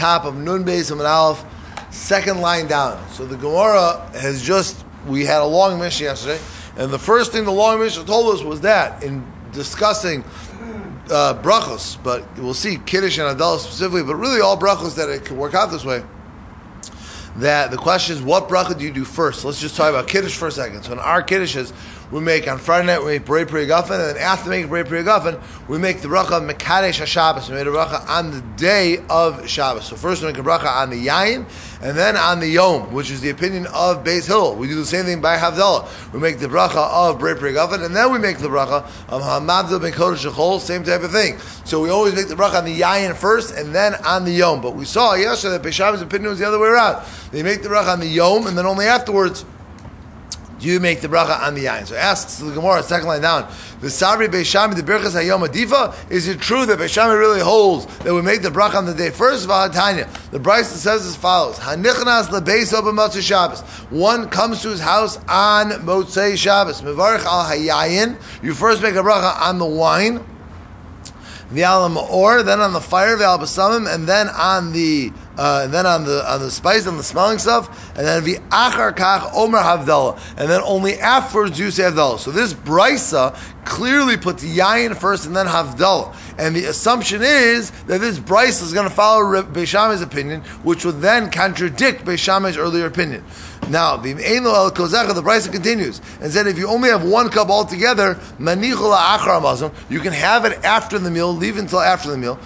top of Nun Beis and Aleph, second line down. So the Gemara has just, we had a long mission yesterday, and the first thing the long mission told us was that in discussing uh, brachos, but we'll see Kiddush and Adal specifically, but really all brachos that it can work out this way. That the question is, what bracha do you do first? Let's just talk about Kiddush for a second. So in our Kiddushes, we make on Friday night, we make Bray Pri Guffin, and then after making Bray Pri Guffin, we make the bracha Mekadesh HaShabbos. We made a bracha on the day of Shabbos. So first we make a bracha on the Yain, and then on the Yom, which is the opinion of Beis Hill. We do the same thing by Havdalah. We make the bracha of Bray Pri Guffin, and then we make the bracha of Hamadil Ben Kodesh Shechol, same type of thing. So we always make the bracha on the Yain first, and then on the Yom. But we saw yesterday that Beis Shabbos' opinion was the other way around. They make the bracha on the Yom, and then only afterwards do you make the bracha on the yain? So asks the Gemara, second line down, the Sabri Beishami, the Birchas Hayom Adifa, is it true that Beishami really holds that we make the bracha on the day first? Vahatanya. The brisa says as follows, Hanichnas lebeis oba Shabbos. One comes to his house on Motzei Shabbos. Mevarich al hayayin. You first make a bracha on the wine. The alam or then on the fire, the albasamim, and then on the uh, and then on the on the spice and the smelling stuff, and then the achar kach omer havdalah, and then only afterwards you say havdalah. So this brisa clearly puts yayin first and then havdalah, and the assumption is that this brisa is going to follow Beishamai's opinion, which would then contradict Beishamai's earlier opinion. Now, the El the brisa continues and said if you only have one cup altogether, you can have it after the meal, leave until after the meal,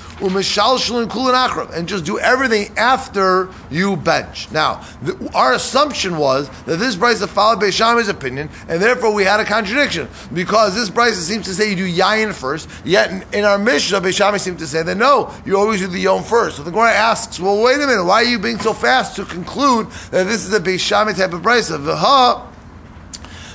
and just do everything after you bench. Now, the, our assumption was that this brisa followed Beishami's opinion, and therefore we had a contradiction because this brisa seems to say you do yayin first, yet in, in our Mishnah, Beishami seems to say that no, you always do the yom first. So the Gemara asks, well, wait a minute, why are you being so fast to conclude that this is a Beishami type of brisa. V'ha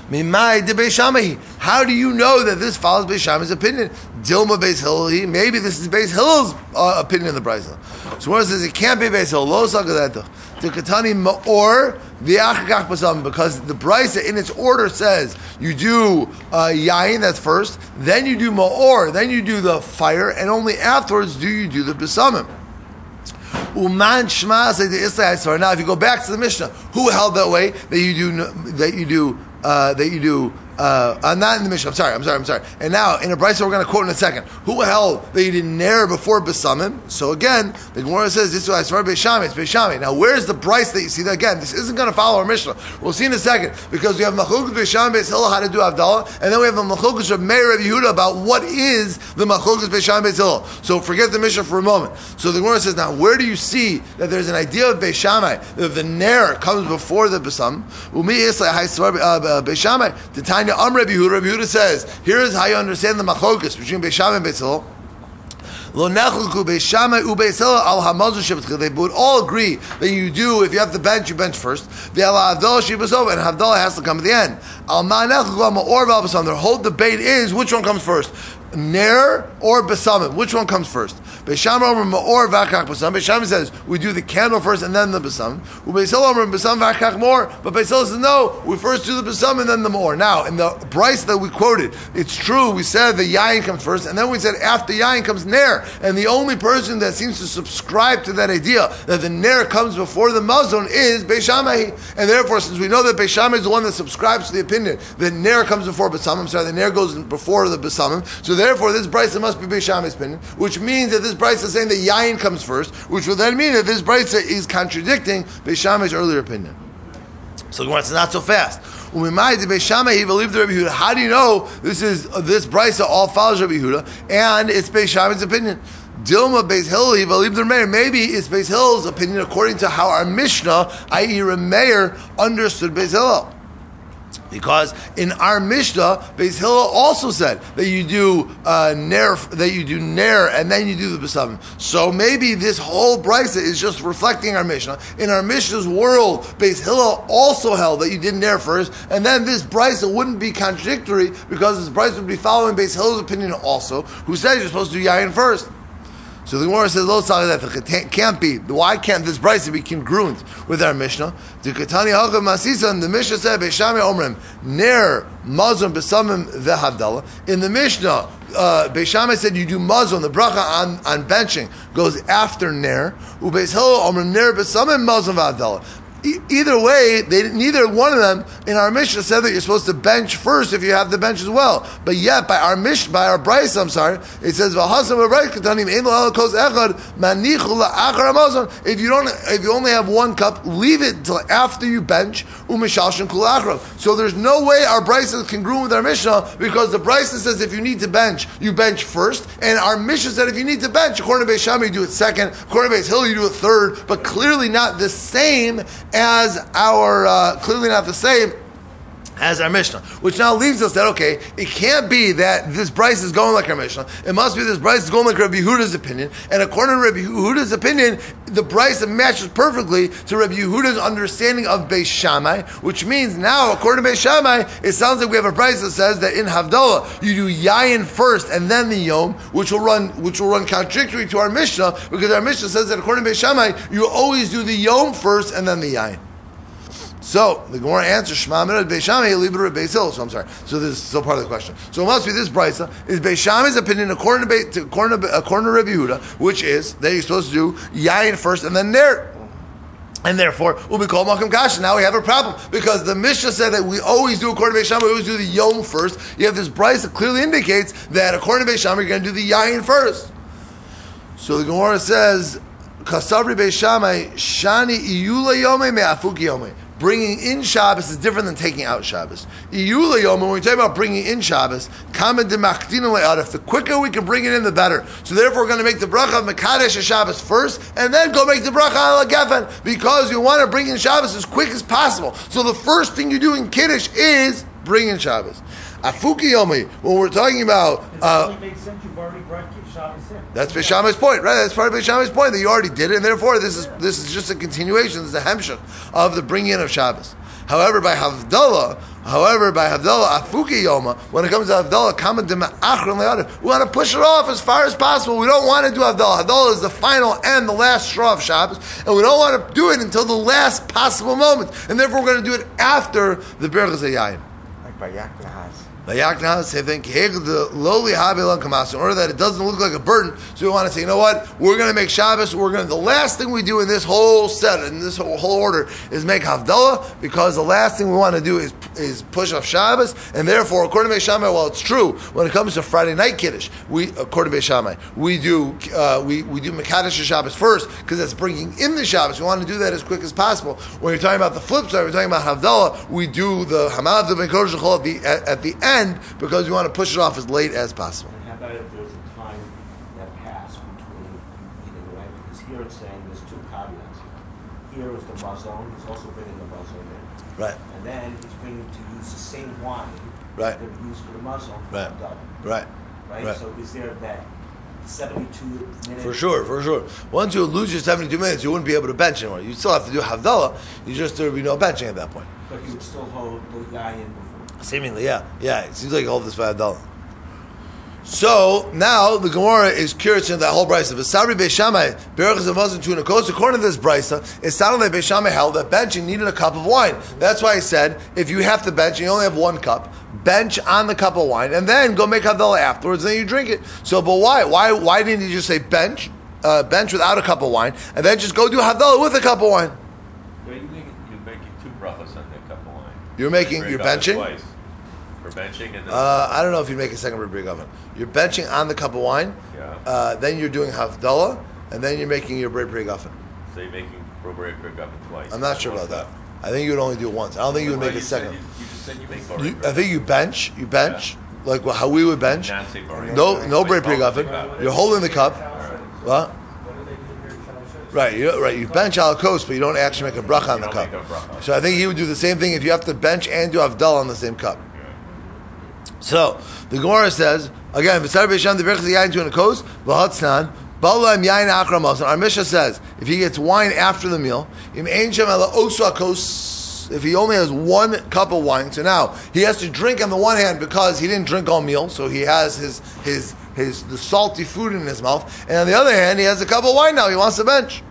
Mimai de Beishamahi. How do you know that this follows Beishama's opinion? Dilma Beis Hill. Maybe this is Beis Hill's uh, opinion of the brisa. So one says it can't be Beis Hill. Lo sagadeto. The Katani Ma'or because the brisa in its order says you do uh, yain that's first, then you do Ma'or, then you do the fire, and only afterwards do you do the Basamim. Uman Shma say the Israel Now, if you go back to the Mishnah, who held that way? That you do that you do uh, that you do uh, uh, not in the Mishnah. I'm sorry. I'm sorry. I'm sorry. And now in a brisa we're going to quote in a second. Who held that you didn't nair before besamim? So again, the Gemara says this is for Beishami. It's Beishami. Now where's the brisa that you see that again? This isn't going to follow our Mishnah. We'll see in a second because we have Machukas Beishami Beis Hillel how to do Avdallah, and then we have the Machukas of Meir of Yehuda about what is the Machukas Beishami Beis Hillel. So forget the Mishnah for a moment. So the Gemara says now where do you see that there's an idea of Beishami that the nair comes before the besam? Umi Isla uh, Beishami. The Tanya Am Rabbi Yehuda. Rabbi Yehuda says, here is how you understand the machlokas between Beisham and Beisil. Lo nechluku beishama ubeisela al hamazu shebetchil. They would all agree that you do if you have the bench, you bench first. The al havdalah shibasov and havdalah has to come at the end. Al ma nechluku or balbasam. Their whole debate is which one comes first, ner or besamim. Which one comes first? Beisham Omer Ma'or Vakach Basam. Beisham says we do the candle first and then the Basam. Ubeisel Omer Basam Vakach More. But Beisel says no, we first do the Basam and then the More. Now, in the brisa that we quoted, it's true, we said the Yain comes first, and then we said after Yain comes Ner. And the only person that seems to subscribe to that idea that the Ner comes before the Mazon is Beishamai. And therefore, since we know that Beishamai is the one that subscribes to the opinion that Ner comes before Basamim, sorry, the Ner goes before the Basamim, so therefore this brisa must be Beishamai's opinion, which means that this brisa is saying that yain comes first, which would then mean that this brisa is contradicting Beishamai's earlier opinion. So the Gemara not so fast. How do you know this is this brisa all follows Rabbi Yehuda and it's Beishamai's opinion? Dilma Beis Hill, he believed the mayor. maybe it's Beis Hill's opinion according to how our Mishnah, i.e. Rameir, understood Beis Hill. Because in our Mishnah, Beis Hillel also said that you do uh, ner, that you do ner, and then you do the besamim. So maybe this whole brisa is just reflecting our Mishnah. In our Mishnah's world, Beis Hillel also held that you did ner first, and then this brisa wouldn't be contradictory because this brisa would be following Beis Hillel's opinion also, who says you're supposed to do yayin first. So the Gemara says, "Lo that it can't be. Why can't this brisa be congruent with our Mishnah?" The Katani Halacha Masisa, and the Mishnah said, "Beishami Omrim Ner Mazon Besamim VeHavdala." In the Mishnah, uh, Beishamai said you do mazon, the bracha on, on benching goes after ner. Ubeis Hillel omer ner besamim mazon v'avdala. Either way, they neither one of them in our Mishnah said that you're supposed to bench first if you have the bench as well. But yet, by our Mishnah, by our brisa, I'm sorry, it says If you don't, if you only have one cup, leave it until after you bench. So there's no way our brisa is congruent with our Mishnah because the brisa says if you need to bench, you bench first, and our Mishnah said if you need to bench, according to Beis Shammai, you do it second. According to Beis Hill, you do it third, but clearly not the same as our uh, clearly not the same as our Mishnah, which now leaves us that okay, it can't be that this brisa is going like our Mishnah. It must be this brisa is going like Rabbi Yehuda's opinion, and according to Rabbi Yehuda's opinion, the brisa matches perfectly to Rabbi Yehuda's understanding of Beis Shammai, which means now, according to Beis Shammai, it sounds like we have a brisa that says that in Havdalah you do Yayin first and then the Yom, which will run which will run contradictory to our Mishnah because our Mishnah says that according to Beis Shammai you always do the Yom first and then the Yayin. So the Gemara answers Shema Mirad Beishamai Libra Beis So I'm sorry. So this is still part of the question. So it must be this brisa is Beishamai's opinion according to, to according to according to Rabbi Yehuda, which is that you're supposed to do Yain first and then Ner. And therefore, we'll be called Malcolm Kasha. Now we have a problem because the Mishnah said that we always do according to Beishamai, we always do the Yom first. You have this brisa that clearly indicates that according to Beishamai, you're going to do the Yain first. So the Gemara says, Kasabri Beishamai Shani Iyula Yome Me'afuki Yome bringing in Shabbos is different than taking out Shabbos. When we talk about bringing in Shabbos, the quicker we can bring it in, the better. So therefore, we're going to make the bracha of Mekadesh Shabbos first, and then go make the bracha al Gefen, because you want to bring in Shabbos as quick as possible. So the first thing you do in Kiddush is bring in Shabbos. Afuki Yomi, when we're talking about. Uh, that's Beishamai's point, right? That's part of Beishamai's point that you already did it, and therefore this is this is just a continuation. This is a hemshach of the bringing in of Shabbos. However, by Havdalah, however, by Havdalah, Afuki Yoma, when it comes to Havdalah, we want to push it off as far as possible. We don't want to do Havdalah. Havdalah is the final and the last straw of Shabbos, and we don't want to do it until the last possible moment. And therefore, we're going to do it after the Berachas Yayin. Like by Yaknahas. Vayakna, same thing. The lowly habilan kamas. In order that it doesn't look like a burden, so we want to say, you know what? We're going to make Shabbos. We're going to. The last thing we do in this whole set, in this whole, order, is make havdalah because the last thing we want to do is is push off Shabbos, and therefore, according to Beishamai, well, it's true when it comes to Friday night kiddush. We, according to Beishamai, we do uh, we we do mekadesh Shabbos first because that's bringing in the Shabbos. We want to do that as quick as possible. When you're talking about the flip side, we're talking about havdalah. We do the hamad the at the at the end end because we want to push it off as late as possible. And how about if there's a time that passed between either way? Because here it's saying there's two caveats. Here is the mazon, he's also bringing the mazon in. Right. And then he's bringing to use the same wine right. that used for the mazon. Right. Right. right. Right. So is there that 72 minutes? For sure, for sure. Once you lose your 72 minutes, you wouldn't be able to bench anymore. You still have to do Havdalah, you just there would be no benching at that point. But you would still hold the guy in before. Seemingly, yeah, yeah. It seems like all this a dollar. So now the Gemara is curious in that whole brisa. V'sabri beishamai berachas avazin tuna kos. According to this brisa, it sounded like beishamai held that benching needed a cup of wine. That's why he said if you have to bench, and you only have one cup. Bench on the cup of wine, and then go make havdalah afterwards. And then you drink it. So, but why? Why? Why didn't he just say bench, uh, bench without a cup of wine, and then just go do havdalah with a cup of wine? You're making, two brachos on that cup of wine. you're making you're benching? Twice. For benching and then. Uh, I don't know if you make a second brig oven. You're benching on the cup of wine. Yeah. Uh, then you're doing havdalah, and then you're making your brig brig oven. So you're making brig brig oven twice. I'm not sure about that. I think you would only do it once. I don't think you would make a second. You, you just said you make you, I think you bench. You bench yeah. like how we would bench. No, no brig brig oven. You're holding the cup. What? Right, you, right. You bench al kos, but you don't actually make a bracha on the cup. So I think he would do the same thing if you have to bench and do avdal on the same cup. So the Gemara says again, "V'sar b'sham the berachas yain to a kos v'hatznan." Balaim yain akram Our Mishnah says if he gets wine after the meal. If he only has one cup of wine, so now he has to drink on the one hand because he didn't drink all meal, so he has his his his the salty food in his mouth, and on the other hand, he has a cup of wine now. He wants to bench.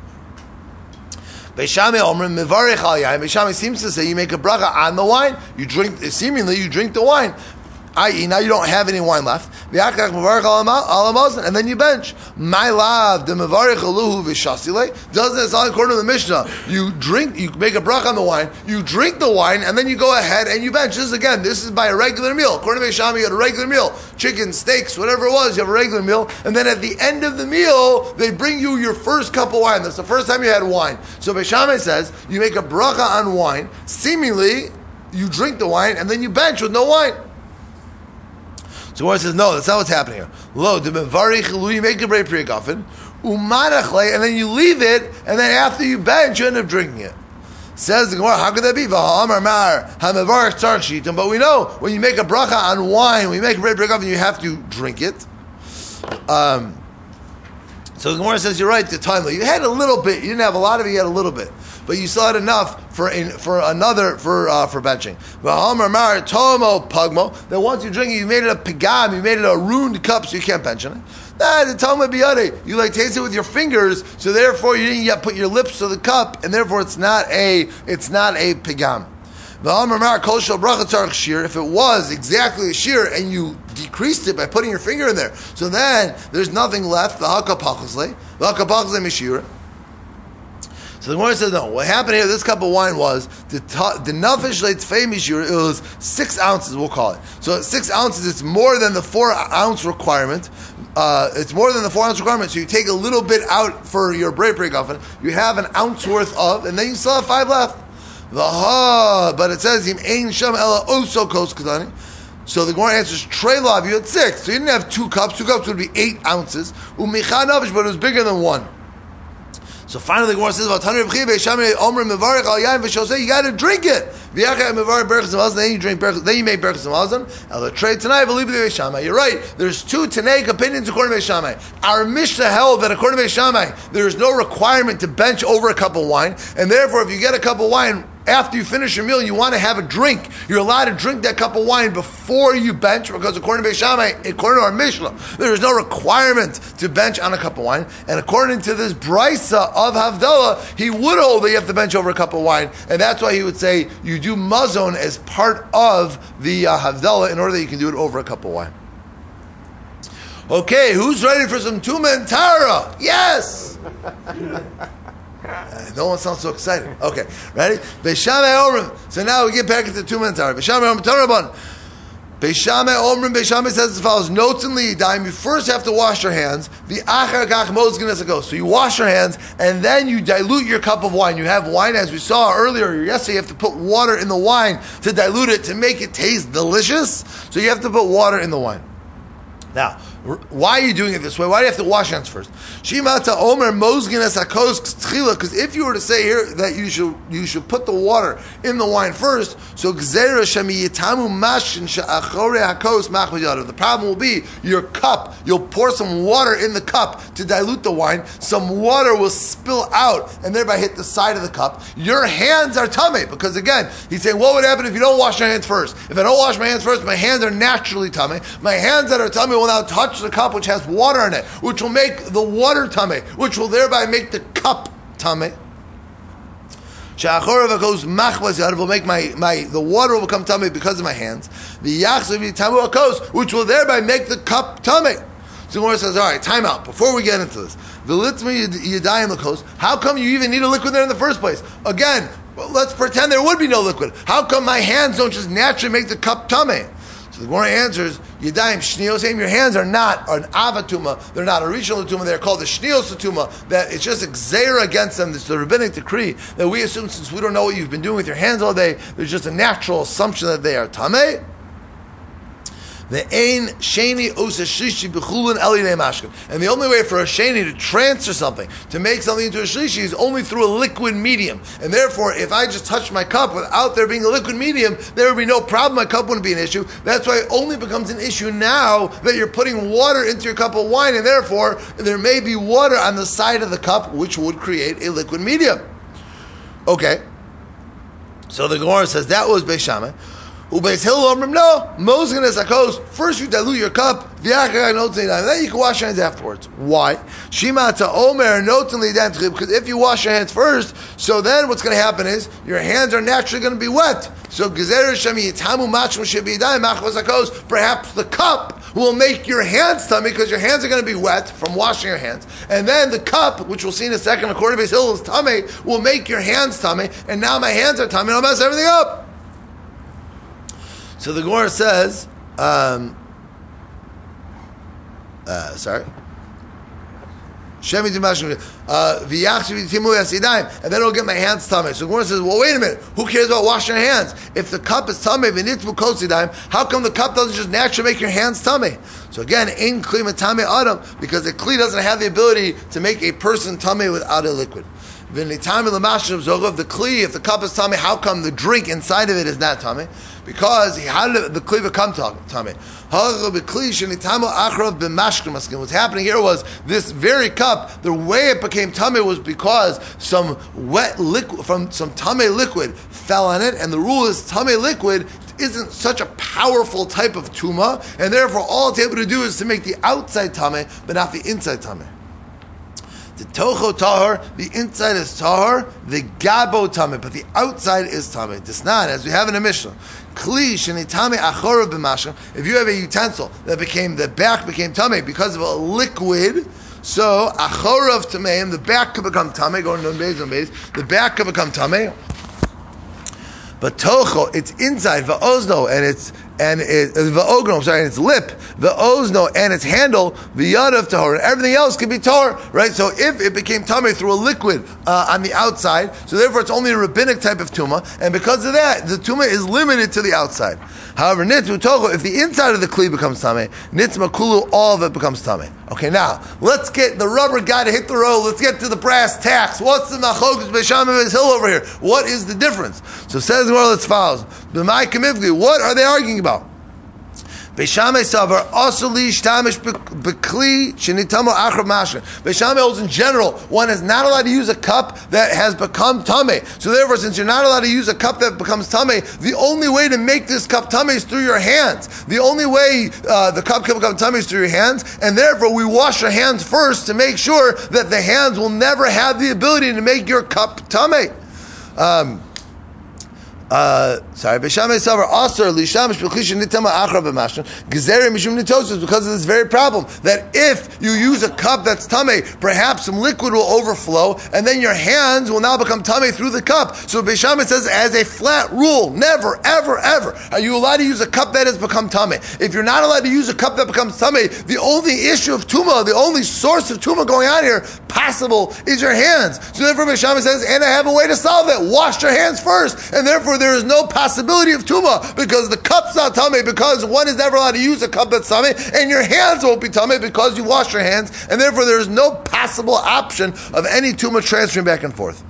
Beishame Omrim Mivarech Al Yain. Beishame seems to say you make a bracha on the wine. You drink seemingly you drink the wine. i.e., now you don't have any wine left. And then you bench. My love, the mevarich aluhu v'shasile. Doesn't it sound according to the Mishnah? You drink, you make a brach on the wine, you drink the wine, and then you go ahead and you bench. This is again, this is by a regular meal. According to Beisham, you had a regular meal, chicken, steaks, whatever it was. You have a regular meal, and then at the end of the meal, they bring you your first cup of wine. That's the first time you had wine. So Beisham says you make a bracha on wine. Seemingly, you drink the wine and then you bench with no wine. So Gemara says, no, that's not what's happening here. Lo, you make a break priyakafin, umarachle, and then you leave it, and then after you bench, you end up drinking it. Says the Gemara, how could that be? But we know when you make a bracha on wine, when you make a break priyakafin, you have to drink it. Um, so the Gemara says, you're right, the time. You had a little bit, you didn't have a lot of it, you had a little bit but you still had enough for in, for another for uh, for benching. That once you drink it, you made it a pigam, you made it a ruined cup, so you can't bench it. Nah, the Talmud biyade. You like taste it with your fingers, so therefore you didn't yet put your lips to the cup, and therefore it's not a it's not a pigam. If it was exactly a shear and you decreased it by putting your finger in there, so then there's nothing left. The hakapachasle, the hakapachasle mishira. So the Gemara says, no, what happened here, this cup of wine was, the, the nafish leitfei it was six ounces, we'll call it. So six ounces, it's more than the four ounce requirement. Uh, it's more than the four ounce requirement, so you take a little bit out for your break break oven, you have an ounce worth of, and then you still have five left. The ha, but it says, Im ein sham ella oso kos kadani. So the Gemara answers, Trelov, you had six. So you didn't have two cups. Two cups would be eight ounces. Umicha navish, but it was bigger than one. So finally, the Gemara says. You got to drink it. Then you drink. Then you make Berachas Hamazon. El Tanai Believe Beishamai. You're right. There's two Tanaic opinions according to Beishamai. Our Mishnah held that according to Beishamai, there is no requirement to bench over a cup of wine, and therefore, if you get a cup of wine after you finish your meal, you want to have a drink. You're allowed to drink that cup of wine before you bench, because according to Beishamai, according to our Mishnah, there is no requirement to bench on a cup of wine. And according to this brisa of Havdalah, he would hold that you have to bench over a cup of wine, and that's why he would say you do mazon as part of the uh, Havdalah in order that you can do it over a cup of wine. Okay, who's ready for some Tuma and Tara? Yes! Uh, no one sounds so excited. Okay, ready? So now we get back into two minutes. Beishamei Omrim Torabon. Beishamei Omrim Beishamei says as follows: Notes in Lidaim. You first have to wash your hands. The Achar Kach Mozgan go. So you wash your hands and then you dilute your cup of wine. You have wine, as we saw earlier yesterday. You have to put water in the wine to dilute it to make it taste delicious. So you have to put water in the wine. Now, why are you doing it this way? Why do you have to wash hands first? Shimata Omer Because if you were to say here that you should you should put the water in the wine first, so The problem will be your cup. You'll pour some water in the cup to dilute the wine. Some water will spill out and thereby hit the side of the cup. Your hands are tummy because again, he's saying, what would happen if you don't wash your hands first? If I don't wash my hands first, my hands are naturally tummy. My hands that are tummy will now touch touch the cup which has water in it, which will make the water tummy, which will thereby make the cup tummy. Sha'achor goes will make my, my the water will become tummy because of my hands. The yachsav tamu akos, which will thereby make the cup tummy. So Gemara says, all right, time out. Before we get into this, the litma yadayim lakos. How come you even need a liquid there in the first place? Again, let's pretend there would be no liquid. How come my hands don't just naturally make the cup tummy? So the Gemara answers, Yadayim Shniosim, your hands are not an avatuma, they're not a regional tuma, they're called the Shnios tuma, that it's just a against them, it's the rabbinic decree that we assume since we don't know what you've been doing with your hands all day, there's just a natural assumption that they are tameh. The ein sheni osa shlishi b'chulin elinei mashkin. And the only way for a sheni to transfer something, to make something into a shlishi, is only through a liquid medium. And therefore, if I just touch my cup without there being a liquid medium, there would be no problem. My cup wouldn't be an issue. That's why it only becomes an issue now that you're putting water into your cup of wine, and therefore there may be water on the side of the cup, which would create a liquid medium. Okay. So the Gemara says that was Beishamah. Ubeis Hill Omrim, no, Mosgan is Akos, first you dilute your cup, then you can wash your hands afterwards. Why? Shima to Omer, because if you wash your hands first, so then what's going to happen is your hands are naturally going to be wet. So Gezer Shemi Yitamu Machum Shebidai Machvas Hakos. Perhaps the cup will make your hands tummy because your hands are going to be wet from washing your hands, and then the cup, which we'll see in a second, according to Hillel's tummy, will make your hands tummy, and now my hands are tummy, and I'll mess everything up. So the Gemara says, um, uh, sorry. Shemi uh, and then I'll get my hands tummy. So the Gemara says, well, wait a minute, who cares about washing your hands? If the cup is tummy, how come the cup doesn't just naturally make your hands tummy? So again, in kli matame adam, because the kli doesn't have the ability to make a person tummy without a liquid. V'nitami l'mashim zogov, the kli, if the cup is tummy, how come the drink inside of it is not tummy? Because he had the kli become tummy. What's happening here was this very cup. The way it became tummy was because some wet liquid from some tummy liquid fell on it, and the rule is tummy liquid isn't such a powerful type of tuma, and therefore all it's able to do is to make the outside tummy, but not the inside tummy. The tocho tahar, the inside is tahar, the gabo tame, but the outside is tame. not as we have in a Mishnah. Kli shenitame achorav b'masham. If you have a utensil that became the back became tame because of a liquid. So achorav tameim, the back could become tame. Going to the back could become tame. But tocho, it's inside va'ozno, and it's and it, the ogrom, sorry, and its lip, the ozno, and its handle, the yadav tahor, and everything else can be tar, right? So if it became tummy through a liquid uh, on the outside, so therefore it's only a rabbinic type of tuma, and because of that, the tuma is limited to the outside. However, nitzu if the inside of the kli becomes tummy, nitzma kulu, all of it becomes tummy. Okay, now let's get the rubber guy to hit the road. Let's get to the brass tacks. What's the machogus b'sham hill over here? What is the difference? So says the world, let's follow. What are they arguing about? Beishamay savar also li shtamish bekli shenitamo achra mashra. Beishamay holds in general, one is not allowed to use a cup that has become tummy. So therefore, since you're not allowed to use a cup that becomes tummy, the only way to make this cup tummy is through your hands. The only way uh, the cup can become tummy is through your hands, and therefore we wash our hands first to make sure that the hands will never have the ability to make your cup tummy. Um, uh, sorry, Beishamay Savar Aser Lishamish Beklisha Nitama Achra Gezerim Mishum because of this very problem that if you use a cup that's tame, perhaps some liquid will overflow and then your hands will now become tame through the cup. So Beishamay says as a flat rule, never, ever, ever are you allowed to use a cup that has become tame. If you're not allowed to use a cup that becomes tame, the only issue of tuma, the only source of tuma going on here, possible, is your hands. So therefore Beishamay says, and I have a way to solve that. Wash your hands first, and therefore there is no possibility of tuma because the cup's not tummy because one is never allowed to use a cup that's tummy, and your hands won't be tummy because you wash your hands, and therefore there is no possible option of any tuma transferring back and forth.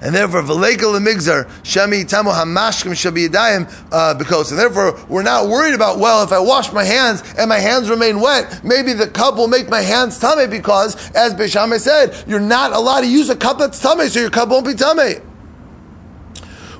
And therefore, v'leika lemigzar shemi tamu hamashkim shabiyadayim uh, because, and therefore, we're not worried about well, if I wash my hands and my hands remain wet, maybe the cup will make my hands tummy because, as Bishame said, you're not allowed to use a cup that's tummy, so your cup won't be tummy.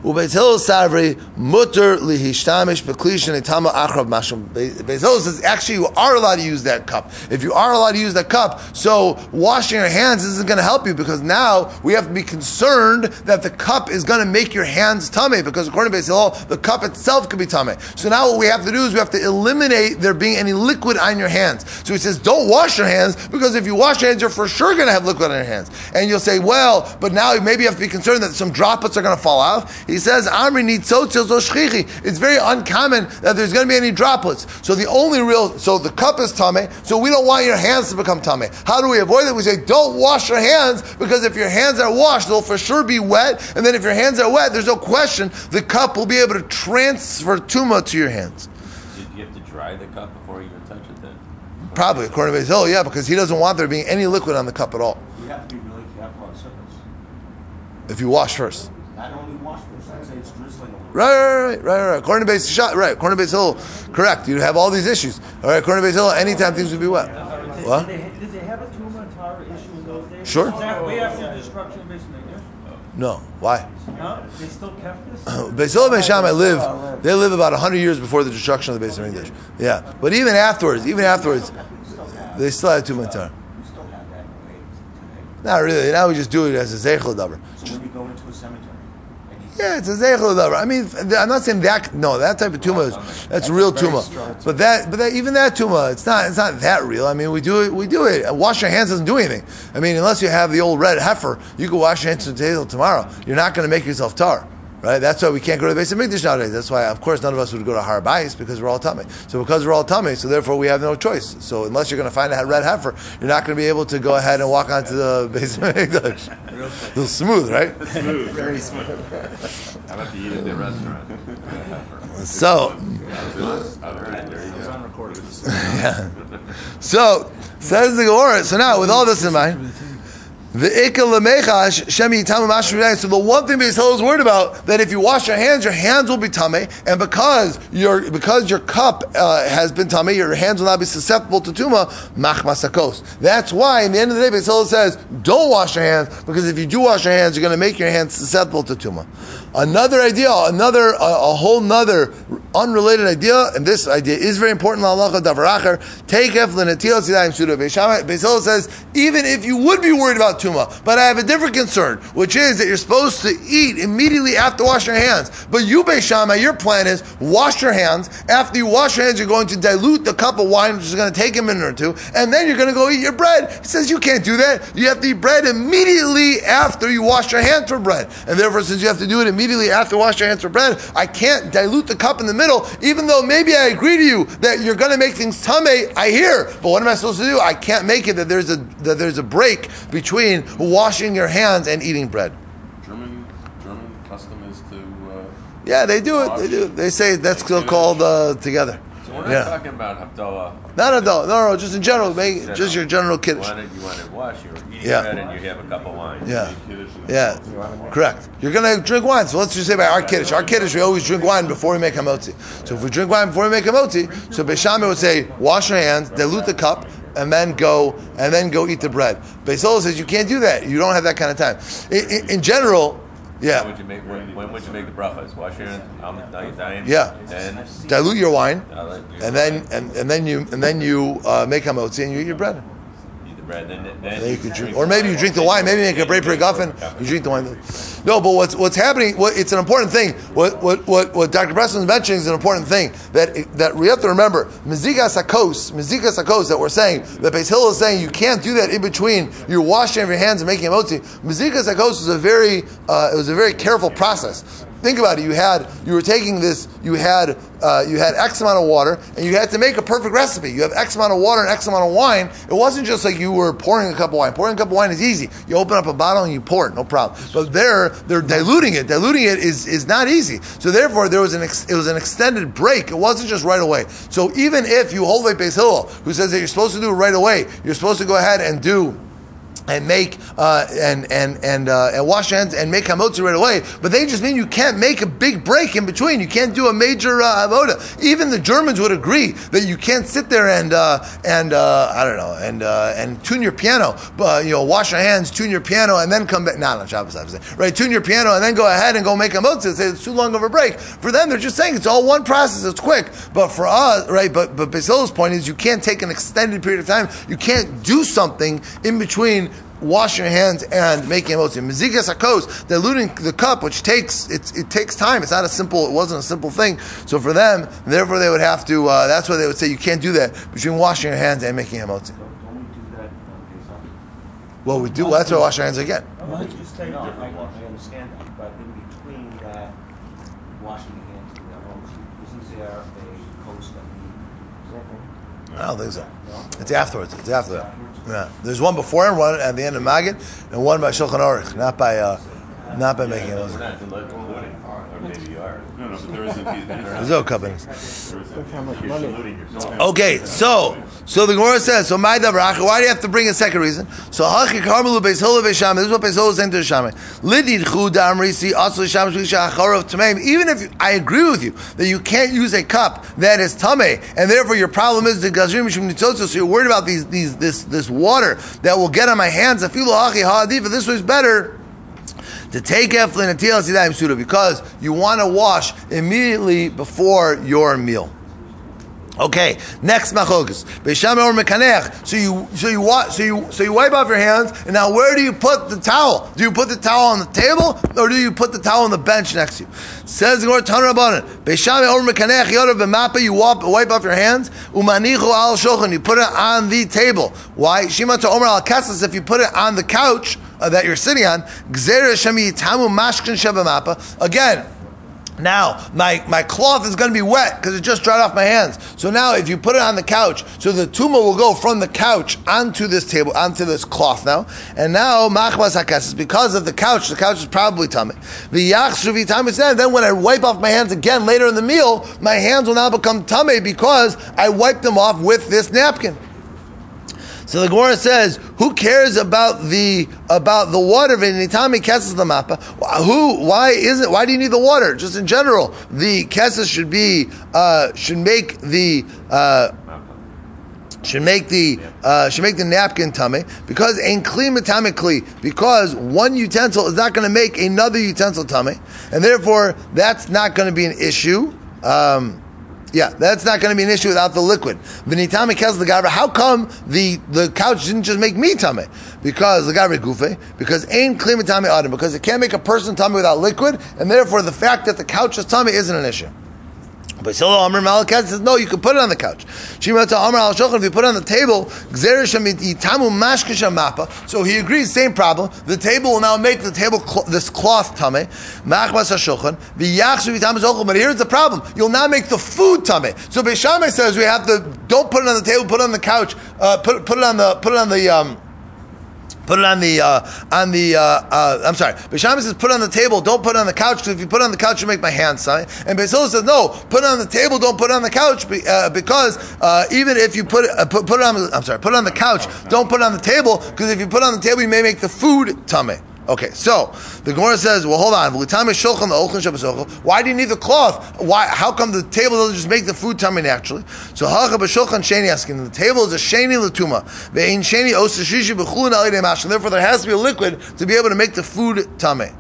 Ubeis Savri mutter lihishtamish beklishin etama achrav mashum. Beis says actually you are allowed to use that cup. If you are allowed to use that cup, so washing your hands isn't going to help you because now we have to be concerned that the cup is going to make your hands tummy because according to Beis Hillel, the cup itself could be tummy. So now what we have to do is we have to eliminate there being any liquid on your hands. So he says don't wash your hands because if you wash your hands, you're for sure going to have liquid on your hands. And you'll say, well, but now maybe you have to be concerned that some droplets are going to fall out. He says, Amri nitzotzil shchichi. It's very uncommon that there's going to be any droplets. So the only real, so the cup is tame, so we don't want your hands to become tame. How do we avoid it? We say, don't wash your hands, because if your hands are washed, they'll for sure be wet, and then if your hands are wet, there's no question the cup will be able to transfer tuma to your hands. Did you have to dry the cup before you even touch it then? Probably, according to Basil, yeah, because he doesn't want there being any liquid on the cup at all. You have to be really careful on surface. If you wash first. Not only wash, but I'd it's drizzling. Right, right, right, right, right. According to Beis Shot, right. According to Beis Hill, correct. You have all these issues. All right. According to Beis Hill, anytime things would be wet. What? Did they, did they have a tuma and Tara issue in those days? Sure. Was that way after the destruction of Beis No. Why? No, they still kept this. Beis Hill and Beis Shammai live. They live about hundred years before the destruction of the Beis Hamikdash. Yeah, but even afterwards, even afterwards, they still had two matar. You still have that way today. Not really. Now we just do it as a zeichel davar. So when you go into a cemetery and you Yeah, it's a zeichel davar. I mean, I'm not saying that. No, that type of tuma is that's real tuma. But that, but that, even that tuma, it's not. It's not that real. I mean, we do it. We do it. Wash your hands doesn't do anything. I mean, unless you have the old red heifer, you can wash your hands until tomorrow. You're not going to make yourself tar. Right? That's why we can't go to the Beis HaMikdash nowadays. That's why, of course, none of us would go to Har Bais because we're all tummy. So because we're all tummy, so therefore we have no choice. So unless you're going to find a red heifer, you're not going to be able to go ahead and walk onto the Beis HaMikdash. A little smooth, right? Smooth, very smooth. How about the eat at the restaurant? So, Alright, there you It's go. on recording. so says the Gemara. So now, with all this in mind, the So the one thing Beis is worried about that if you wash your hands, your hands will be tame, and because your because your cup uh, has been tame, your hands will not be susceptible to tuma machmasakos. That's why, in the end of the day, Beis says, don't wash your hands because if you do wash your hands, you're going to make your hands susceptible to tuma. Another idea, another a, a whole nother unrelated idea, and this idea is very important. Allah davaracher take eflin atilas yadayim suda. Beis Hillel says even if you would be worried about tuma, but I have a different concern, which is that you're supposed to eat immediately after washing your hands. But you, Beis Shammai, your plan is wash your hands. After you wash your hands, you're going to dilute the cup of wine, which is going to take a minute or two, and then you're going to go eat your bread. He says you can't do that. You have to eat bread immediately after you wash your hands for bread, and therefore, since you have to do it immediately after wash your hands for bread, I can't dilute the cup in the middle, even though maybe I agree to you that you're going to make things tame. I hear, but what am I supposed to do? I can't make it that there's a that there's a break between washing your hands and eating bread. German, German custom is to. Uh, Yeah, they do it. They do. They say that's still called uh, together. We're not Yeah. talking about Havdalah. Not adult. No, no, just in general. Make just your general You kiddush. wanted, you wanted wash, you were eating Yeah. bread and you have a cup of wine. Yeah. Kiddush Yeah, correct. You're gonna drink wine. So let's just say by our kiddush. Our kiddush, we always drink wine before we make hamotzi. So if we drink wine before we make hamotzi, so Beishamah would say, wash your hands, dilute the cup, and then go and then go eat the bread. Beisol says you can't do that. You don't have that kind of time. In, in, in general, When yeah, would you make? When, when would you make the brachas? Wash your hands. Um, now you're dying. Yeah. Then dilute your wine, and then and, and then you and then you uh, make hamotzi and you eat your bread. Then, then, you could drink, or maybe you drink the wine. Maybe you make a break for a guffin. You drink the wine. No, but what's what's happening? What, it's an important thing. What what what, what Dr. Preston is mentioning is an important thing that that we have to remember. Mizika sakos, mizika sakos. That we're saying that Beis Hillel is saying you can't do that in between. You're washing of your hands and making a motzi. Mizika sakos is a very uh, it was a very careful process. Think about it. You had you were taking this. You had uh, you had X amount of water, and you had to make a perfect recipe. You have X amount of water and X amount of wine. It wasn't just like you were pouring a cup of wine. Pouring a cup of wine is easy. You open up a bottle and you pour it, no problem. But there, they're diluting it. Diluting it is, is not easy. So therefore, there was an ex, it was an extended break. It wasn't just right away. So even if you hold like Beis Hillel, who says that you're supposed to do it right away, you're supposed to go ahead and do and make uh, and and and uh, and wash hands and make hamotzi right away. But they just mean you can't make a big break in between. You can't do a major uh, avoda. Even the Germans would agree that you can't sit there and uh, and uh, I don't know and uh, and tune your piano. But you know, wash your hands, tune your piano, and then come back. No, not Shabbos, obviously. Right, tune your piano and then go ahead and go make hamotzi. Say it's too long of a break. For them, they're just saying it's all one process. It's quick. But for us, right? But but Basilo's point is you can't take an extended period of time. You can't do something in between wash your hands and making emotzi. Mezigas hakos, diluting the cup, which takes it, it takes time. It's not a simple. It wasn't a simple thing. So for them, therefore, they would have to. Uh, that's why they would say you can't do that between washing your hands and making emotzi. Don't, don't we do that on Well, we do. Well, that's why we wash our hands again. Unless you take No, I, I understand that, but in between that, washing your hands and own, isn't there a coast that we? I don't think so. It's afterwards. It's after that. There's one before and one at the end of Magid, and one by Shulchan Aruch, not by uh, not by making We're emotzi. not including, or maybe you are. No, no, but there isn't. There's no covenants. isn't. You're saluting yourself. Okay, so so the Gemara says, so my davrach. Why do you have to bring a second reason? So hachi karmelu beis holo beis. This is what beis holo is saying to the shammai. Lidid chu damrisi also shammai shlisha acharav tameim. Even if you, I agree with you that you can't use a cup that is tamei, and therefore your problem is the gazrim mishum nitzotzo. So you're worried about these these this this water that will get on my hands. Afilu hachi ha'adif. This was better to take eflin and tilas yadayim suda because you want to wash immediately before your meal. Okay, next machokas. So you so you so you so you wipe off your hands, and now where do you put the towel? Do you put the towel on the table, or do you put the towel on the bench next to you? Says the Gemara Tanur Rabbanan. Beisham. You wipe, off your hands. Umanichu al shochan. You put it on the table. Why? Shima to Omer al. If you put it on the couch uh, that you're sitting on. Again. Now, my, my cloth is going to be wet because it just dried off my hands. So now, if you put it on the couch, so the tuma will go from the couch onto this table, onto this cloth now. And now, hakas, because of the couch, the couch is probably tummy. Then when I wipe off my hands again later in the meal, my hands will now become tummy because I wiped them off with this napkin. So the Gemara says, "Who cares about the about the water? V'nitami kesses the mappa. Who? Why is it? Why do you need the water? Just in general, the kesses should be uh, should make the." Uh, should make the uh, should make the napkin tummy because ain't clean because one utensil is not going to make another utensil tummy and therefore that's not going to be an issue. Um, yeah, that's not going to be an issue without the liquid. V'nitami kes the garbage How come the, the couch didn't just make me tummy? Because the gavra gufe, because ain't clean tummy adam, because it can't make a person tummy without liquid, and therefore the fact that the couch is tummy isn't an issue. But Silo Amr Malakat says, no, you can put it on the couch. Shimata Amr al Shochan, if you put it on the table, So he agrees, same problem. The table will now make the table cl- this cloth tame. Machmas. But here's the problem. You'll now make the food tame. So Beishamai says we have to, don't put it on the table, put it on the couch, uh, put, put it on the, put it on the, um, Put it on the uh, on the. Uh, uh, I'm sorry. Bishami says put it on the table. Don't put it on the couch because if you put it on the couch, you make my hands sign. And Basil says no. Put it on the table. Don't put it on the couch uh, because uh, even if you put it uh, put, put it on. I'm sorry. Put it on the couch. Don't put it on the table because if you put it on the table, you may make the food tummy. Okay, so the Gemara says, well, hold on. Why do you need the cloth? Why? How come the table doesn't just make the food tummy naturally? So sheni asking. The table is a sheni latuma. Therefore, there has to be a liquid to be able to make the food tummy.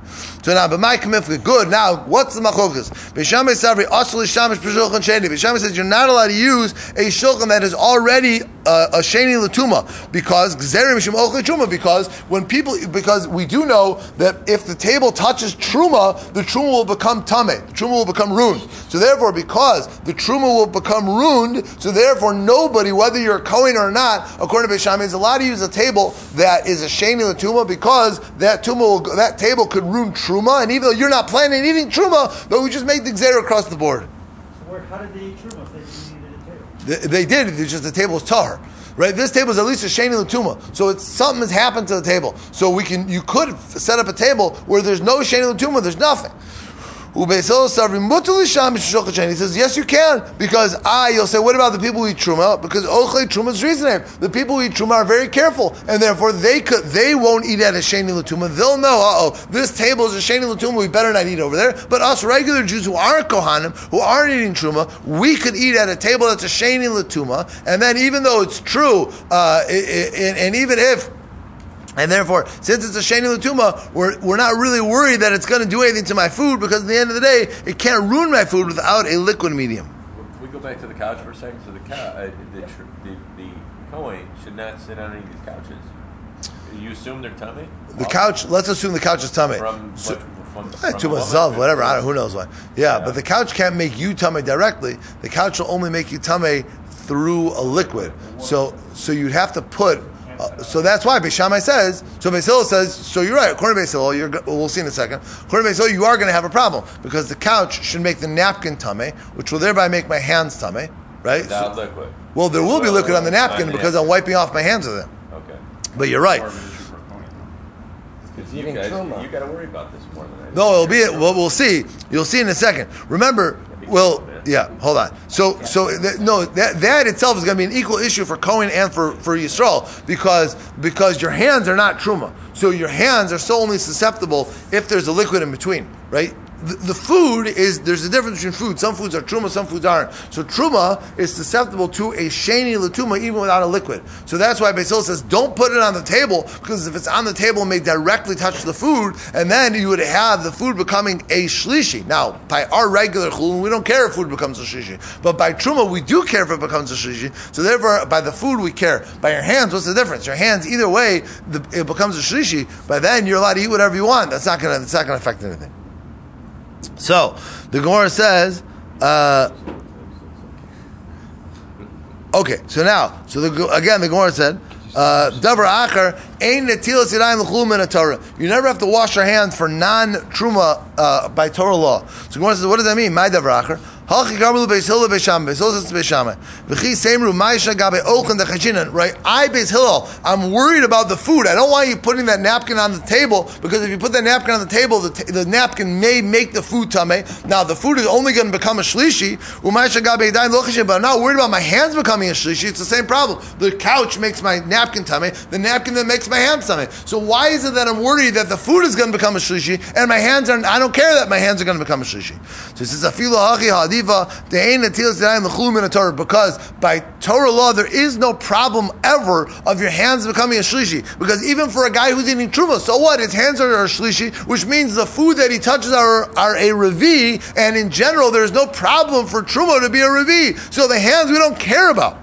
So now, but my kamifka, good. Now, what's the machokas? B'shamay savri asli shamish b'shulchan sheni. B'shamay says you're not allowed to use a shulchan that is already uh, a sheni latuma because gzerim mishum truma. Because when people, because we do know that if the table touches truma, the truma will become tame. The truma will become ruined. So therefore, because the truma will become ruined, so therefore nobody, whether you're a Kohen or not, according to Bishami, is allowed to use a table that is a sheni latuma because that tuma will, that table could ruin truma, and even though you're not planning on eating truma, but we just made the xer across the board. So where, how did they eat truma if they didn't eat a table? They, they did. It's just the table was tar. Right, this table is at least a sheni latuma, so it's something has happened to the table. So we can, you could set up a table where there's no sheni latuma, there's nothing. He says, yes, you can. Because I, you'll say, what about the people who eat truma? Because ochle truma is reasoning. The people who eat truma are very careful, and therefore they could, they won't eat at a sheni latuma. They'll know, uh oh, this table is a sheni latuma. We better not eat over there. But us regular Jews who aren't kohanim, who aren't eating truma, we could eat at a table that's a sheni latuma. And then, even though it's true, uh, i- i- and even if and therefore, since it's a sheni latuma, we're, we're not really worried that it's going to do anything to my food because at the end of the day, it can't ruin my food without a liquid medium. Can we go back to the couch for a second? So the cow, uh, the, tr- the the Cohen should not sit on any of these couches. You assume they're tummy. The couch, let's assume the couch is tummy. from So- from, Eh, from to myself, whatever. I don't, who knows why? Yeah, Yeah. but the couch can't make you tummy directly. The couch will only make you tummy through a liquid. So, so you'd have to put. Uh, so that's why Beishamai says. So Beisil says. So you're right. According to Beisil, you're. We'll see in a second. According to Beisil, you are going to have a problem because the couch should make the napkin tummy, which will thereby make my hands tummy. Right. Without So- liquid. well, there will be liquid on the napkin on because I'm wiping off my hands with it. Okay. But you're right. More of an issue for Cohen. Because you guys, you got to worry about this more than I do. No, it'll be. it. Well, we'll see. You'll see in a second. Remember, well, yeah. Hold on. So, so th- no, that that itself is going to be an equal issue for Cohen and for for Yisrael because because your hands are not truma. So your hands are so only susceptible if there's a liquid in between, right? The, the food is there's a difference between food. Some foods are truma, some foods aren't. So truma is susceptible to a sheni latuma even without a liquid. So that's why Basil says don't put it on the table because if it's on the table, it may directly touch the food, and then you would have the food becoming a shlishi. Now, by our regular chulin, we don't care if food becomes a shlishi, but by truma, we do care if it becomes a shlishi. So therefore, by the food, we care. By your hands, what's the difference? Your hands, either way, the, it becomes a shlishi. By then, you're allowed to eat whatever you want. That's not gonna. That's not gonna affect anything. So the Gemara says. Uh, Okay, so now, so the, again, the Gemara said, uh, Davar Acher, Ein Netilas Yadayim L'chum in a Torah. You never have to wash your hands for non-truma uh, by Torah law. So Gemara says, what does that mean? My Davar Acher. Halchi Garbalu Beis Hillel Beis Shammai. Beis Hillel Beis Shammai. V'chi Seimru Ma'isha Gabe Ochan Dechachinan. Right? I, Beis Hillel, I'm worried about the food. I don't want you putting that napkin on the table because if you put that napkin on the table, the, t- the napkin may make the food tame. Now, the food is only going to become a shlishi. U'ma'isha Gabe Yadayim Lochashin. But I'm not worried about my hands becoming a shlishi. It's the same problem. The couch makes my napkin tame. The napkin that makes my hands tame. So why is it that I'm worried that the food is going to become a shlishi and my hands are, I don't care that my hands are going to become a shlishi. So it says, Afilo Hachi Hadiva, De'ein Netilas Yadayim L'chum in a Torah. Because by Torah law, there is no problem ever of your hands becoming a shlishi. Because even for a guy who's eating truma, so what? His hands are a shlishi, which means the food that he touches are, are a revi, and in general, there's no problem for truma to be a revi. So the hands we don't care about.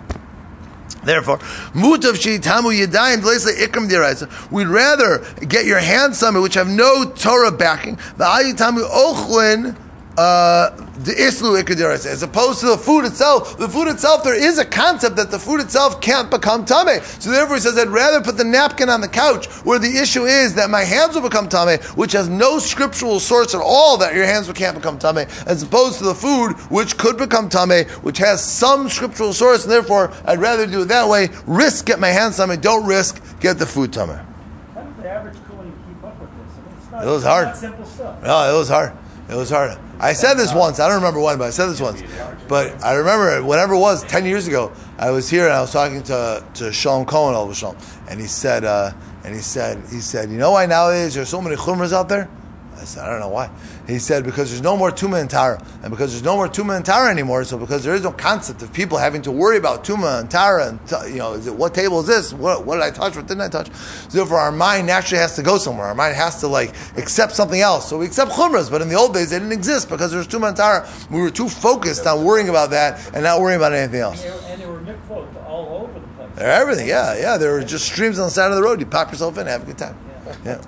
Therefore, mutav shitamu yadayim ikram diraisa. We'd rather get your hands somewhere which have no Torah backing. The ayitamu ochlin. Uh, the islu ikadiris, as opposed to the food itself. The food itself, there is a concept that the food itself can't become tame. So therefore, he says, I'd rather put the napkin on the couch, where the issue is that my hands will become tame, which has no scriptural source at all that your hands can't become tame, as opposed to the food which could become tame, which has some scriptural source, and therefore, I'd rather do it that way. Risk get my hands tame. Don't risk get the food tame. How did the average keep up with this? I mean, it's not, It was hard. simple stuff. No, it was hard. It was hard. I said this once. I don't remember when, but I said this once. But I remember whatever it was ten years ago. I was here and I was talking to to Shalom Cohen al Shalom, and he said, uh, and he said, he said, you know why nowadays there's so many chumras out there? I said, I don't know why. He said because there's no more tuma and tara, and because there's no more tuma and tara anymore. So because there is no concept of people having to worry about tuma and tara, and t- you know, is it, what table is this? What, what did I touch? What didn't I touch? So therefore, our mind naturally has to go somewhere. Our mind has to like accept something else. So we accept chumras, but in the old days they didn't exist because there was tuma and tara. We were too focused on worrying about that and not worrying about anything else. And there- were mikvot all over the place. They're everything, yeah, yeah. There were just streams on the side of the road. You pop yourself in, have a good time. Yeah.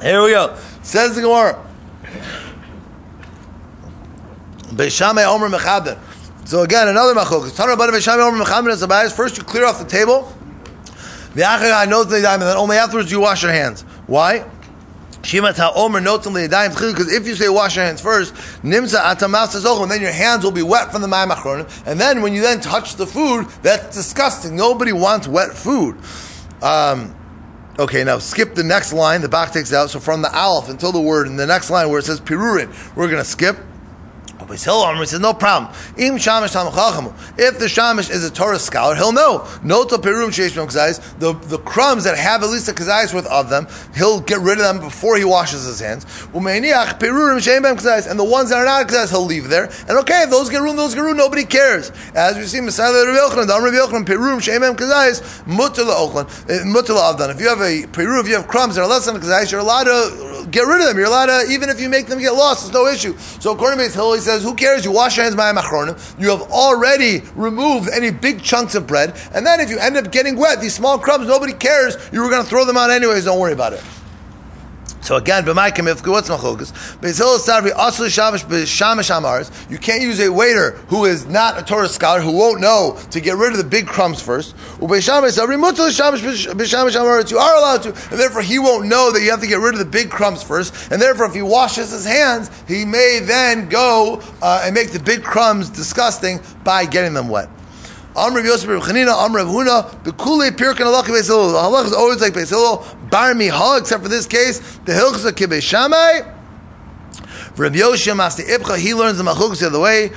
Here we go. Says the Gemara. Beishamay Omer Mechaber. So again, another machokas. Tanur Bada Beishamay Omer Mechaber is Abayas. First, you clear off the table. The Achai knows the and then only afterwards you wash your hands. Why? Shima ta omer notim liyadayim because if you say wash your hands first, nimsa atamas and then your hands will be wet from the mayim achronim, and then when you then touch the food, that's disgusting. Nobody wants wet food. Um, okay, now skip the next line. The Bach takes out. So from the aleph until the word in the next line where it says pirurin, we're going to skip. He says, no problem. Im shamish tamuchachamu. If the shamish is a Torah scholar, he'll know. Noto perum sheish kazayis. The the crumbs that have at least a kazayis worth of them, he'll get rid of them before he washes his hands. Umeiniach perurim sheim. And the ones that are not kazayis, he'll leave there. And okay, those get ruined, those get ruined. Nobody cares. As we see, Messiah Rabbi Yochanan, Dam Rabbi Yochanan, perurim sheim bem kazayis, mutter la'ochlan, eh, mutter la'avdan. If you have a peru, if you have crumbs that are less than a kazayis, you're allowed to get rid of them. You're allowed to, even if you make them get lost, it's no issue. So according to Beis Hill, he says, who cares? You wash your hands by machronim. You have already removed any big chunks of bread, and then if you end up getting wet, these small crumbs, nobody cares. You were going to throw them out anyways. Don't worry about it. So again, b'maikim if what's asli shamish b'shamish amaris. You can't use a waiter who is not a Torah scholar who won't know to get rid of the big crumbs first. Ubeishamish sarvi mutzal shamish. You are allowed to, and therefore he won't know that you have to get rid of the big crumbs first. And therefore, if he washes his hands, he may then go uh, and make the big crumbs disgusting by getting them wet. Amr Yosef Reb Chanina, Amr Reb Huna, Bekule Pirkan Halach Beis. The is always like Beis Hillel, Bar Mihal, except for this case, the Hilchos of Kibbei Shammai. Rabbi Yoshia Masti Ibcha, he learns the Machukas the other way.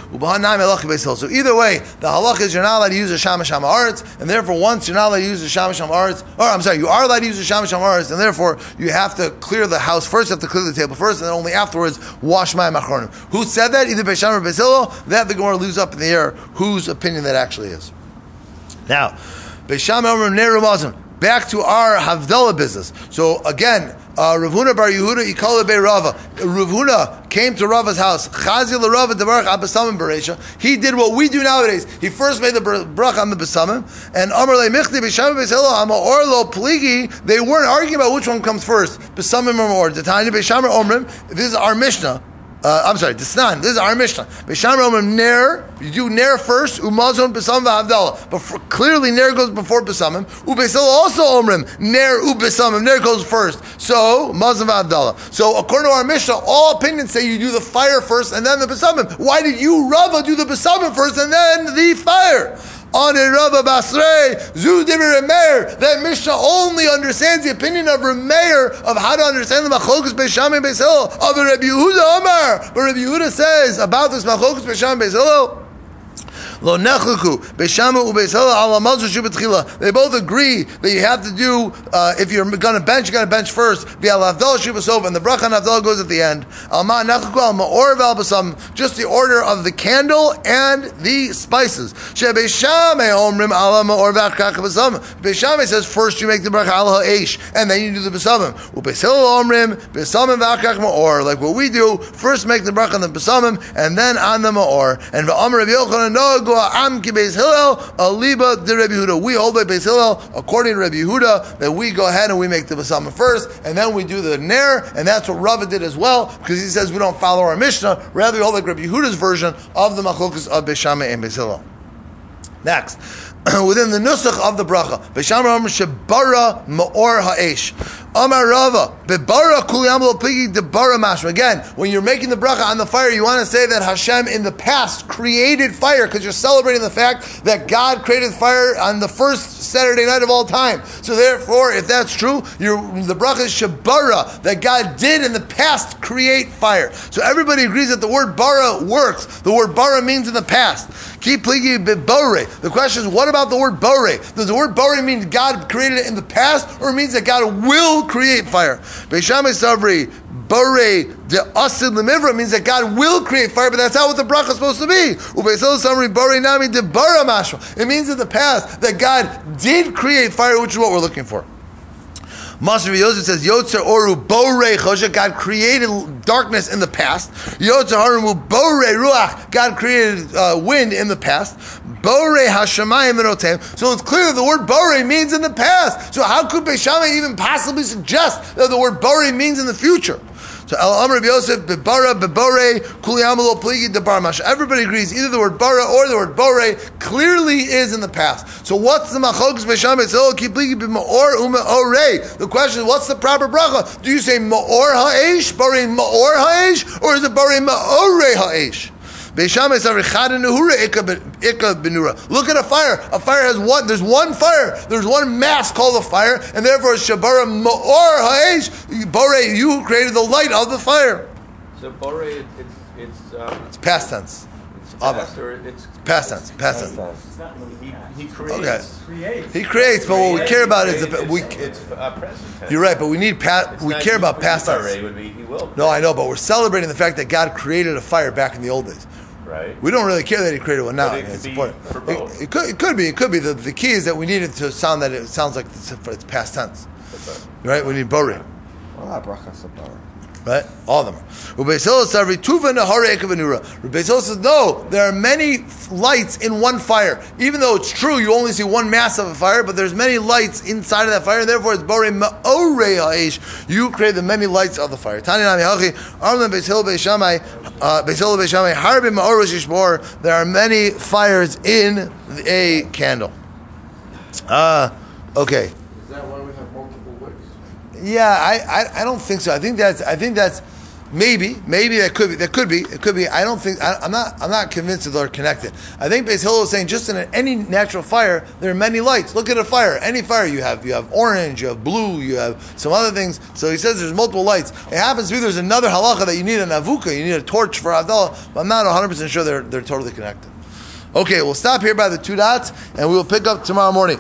So either way, the halach is you're not allowed to use the Shamash Arts, and therefore once you're not allowed to use the Shamash Arts, or I'm sorry, you are allowed to use the Shamash Arts, and therefore you have to clear the house first, you have to clear the table first, and then only afterwards wash my Machronim. Who said that? Either Beis Shammai or Hillel. That the Gemara leaves up in the air whose opinion that actually is. Now, Beis Shammai Omer Ner Back to our Havdalah business. So again, uh, Rav Huna Bar Yehuda Yikala Be Rava. Rav Huna came to Rava's house. Chazil Rava Debarach Abasamim Beresha. He did what we do nowadays. He first made the brach on the Basamim, and Amar Le Michti B'Shem B'Selo Ama Orlo Pligi. They weren't arguing about which one comes first, Basamim or The Tanya B'Shamer Omrim. This is our Mishnah. Uh, I'm sorry, Desnan. This is our Mishnah. B'Sham Romim Ner. You do Ner first. Umazon Besam v'Avdallah. But for, clearly Ner goes before Besamim. Ubesel also Omrim Ner Ubesamim. Ner goes first. So Mazon v'Avdallah. So according to our Mishnah, all opinions say you do the fire first and then the Besamim. Why did you Rava do the Besamim first and then the fire? On a Rava Basrei, Zudir Remeir. That Mishnah only understands the opinion of Remeir of how to understand the Machokus Beisham and Beishil of Rabbi Yehuda Omar. But Rabbi Yehuda says about this Machokus Beisham and Beishil. Lo nechluku beishama ubeishela ala mazu shubetchila. They both agree that you have to do uh, if you're going to bench, you got to bench first. Be al avdal shubasov, and the bracha on avdal goes at the end. Alma nechluku al maor basam. Just the order of the candle and the spices. Shebeishame omrim ala maor v'achkach basam. Beishame says first you make the bracha al ha'esh, and then you do the basamim. Ubeishela omrim basamim v'achkach maor. Like what we do, first make the bracha on the basamim, and then on the maor. And v'amr Rabbi Yochanan no am Hillel aliba de Rabbi Yehuda. We hold by Beis Hillel according to Rabbi Yehuda that we go ahead and we make the basama first, and then we do the ner, and that's what Rava did as well because he says we don't follow our Mishnah. Rather, we hold like Rabbi Yehuda's version of the machlokas of Beis and Beis Hillel. Next, within the nusach of the bracha, Amr Shebara Maor Ha'esh. Amar Rava, Bebara Kuliyam Pligi Debara Mashma. Again, when you're making the bracha on the fire, you want to say that Hashem in the past created fire because you're celebrating the fact that God created fire on the first Saturday night of all time. So therefore, if that's true, the bracha is Shabara, that God did in the past create fire. So everybody agrees that the word bara works. The word bara means in the past. Keep pligi bore. The question is, what about the word bore? Does the word bore mean God created it in the past, or means that God will create fire? Beishamai Savri, Bore de asid lemivra means that God will create fire, but that's not what the bracha is supposed to be. nami de bara It means in the past that God did create fire, which is what we're looking for. Master Yosef says, Yotzer Oru Bore Chosha, God created darkness in the past. Yotzer Haramu Bore Ruach, God created uh, wind in the past. Bore Hashemayim Enotem. So it's clear that the word Bore means in the past. So how could Beishamah even possibly suggest that the word Bore means in the future? So El Amr Yosef Bebara Bebore Kuliyamalo Pligi Debarmash. Everybody agrees either the word bara or the word bore clearly is in the past. So what's the machogs b'sham etzol oh, kipligi b'maor uma ore? The question is what's the proper bracha? Do you say maor ha'esh, bore maor ha'esh, or is it bore maore ha'esh? Look at a fire. A fire has one. There's one fire. There's one mass called a fire, and therefore Shabara Ma'or Ha'esh. Bore, you created the light of the fire. So Bore, it's it's um, it's past tense. It's past or it's past tense. Past tense. It's not really He, he creates. Okay. Create. He creates, but what we care about is the we. It's, it's uh, present tense. You're right, but we need past. We care about past tense. be. No, I know, but we're celebrating the fact that God created a fire back in the old days. Right. We don't really care that He created one now. But it could It's be important. for It, both. it could, it could be. It could be. The, the key is that we need it to sound that it sounds like it's, it's past tense. Right? We need bori. Right? All of them. Rabbi Hillel says, "Rituva nahare ekavanura." Rabbi Hillel says, "No, there are many lights in one fire. Even though it's true, you only see one mass of a fire, but there's many lights inside of that fire. Therefore, it's bore ma'ore ha'esh. You create the many lights of the fire. Tani nami hachi arlen Beis Hillel Beis Shammai uh, Beis Hillel Beis Shammai harbi ma'or shishbor. There are many fires in a candle. Uh, okay. Is that why we have multiple wicks? Yeah, I, I, I don't think so. I think that's I think that's Maybe, maybe that could be. That could be. It could be. I don't think. I, I'm not. I'm not convinced that they're connected. I think Beis Hillel is saying just in any natural fire, there are many lights. Look at a fire. Any fire you have, you have orange, you have blue, you have some other things. So he says there's multiple lights. It happens to be there's another halacha that you need an avuka. You need a torch for Havdalah. But I'm not 100 percent sure they're they're totally connected. Okay, we'll stop here by the two dots, and we will pick up tomorrow morning.